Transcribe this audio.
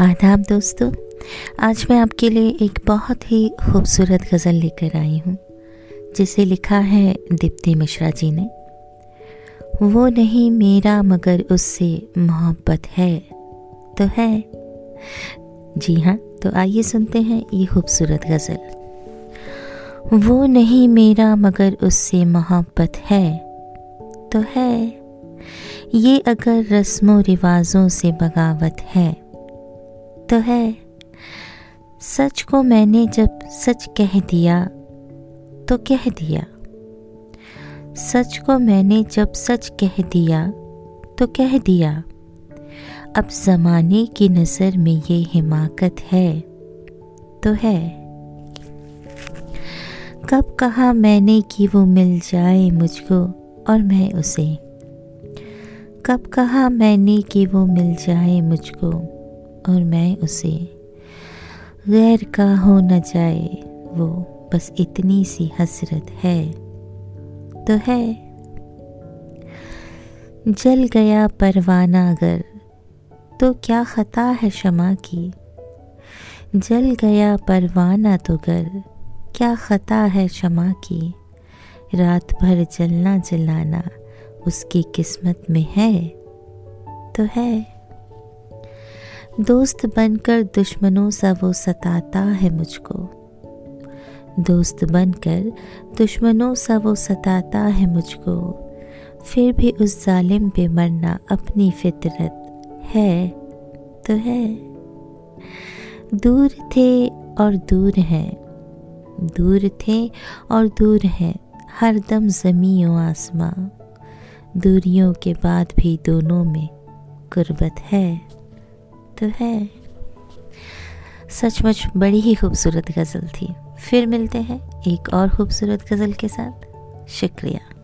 आदाब दोस्तों, आज मैं आपके लिए एक बहुत ही खूबसूरत गज़ल लेकर आई हूँ, जिसे लिखा है दीप्ति मिश्रा जी ने। वो नहीं मेरा मगर उससे मोहब्बत है तो है। जी हाँ तो आइए सुनते हैं ये खूबसूरत गज़ल। वो नहीं मेरा मगर उससे मोहब्बत है तो है। ये अगर रस्मों रिवाजों से बगावत है तो है। सच को मैंने जब सच कह दिया तो कह दिया। सच को मैंने जब सच कह दिया तो कह दिया। अब जमाने की नज़र में ये हिमाकत है तो है। कब कहा मैंने कि वो मिल जाए मुझको और मैं उसे? कब कहा मैंने कि वो मिल जाए मुझको? और मैं उसे गैर का हो न जाए, वो बस इतनी सी हसरत है तो है। जल गया परवाना अगर तो क्या ख़ता है शमा की? जल गया परवाना तो गर क्या ख़ता है शमा की? रात भर जलना जलाना उसकी किस्मत में है तो है। दोस्त बनकर दुश्मनों सा वो सताता है मुझको। दोस्त बनकर दुश्मनों सा वो सताता है मुझको। फिर भी उस जालिम पे मरना अपनी फितरत है तो है। दूर थे और दूर हैं, दूर थे और दूर हैं हर दम ज़मी आसमां। दूरियों के बाद भी दोनों में गुर्बत है। तो है। सचमुच बड़ी ही खूबसूरत गज़ल थी। फिर मिलते हैं एक और खूबसूरत गज़ल के साथ। शुक्रिया।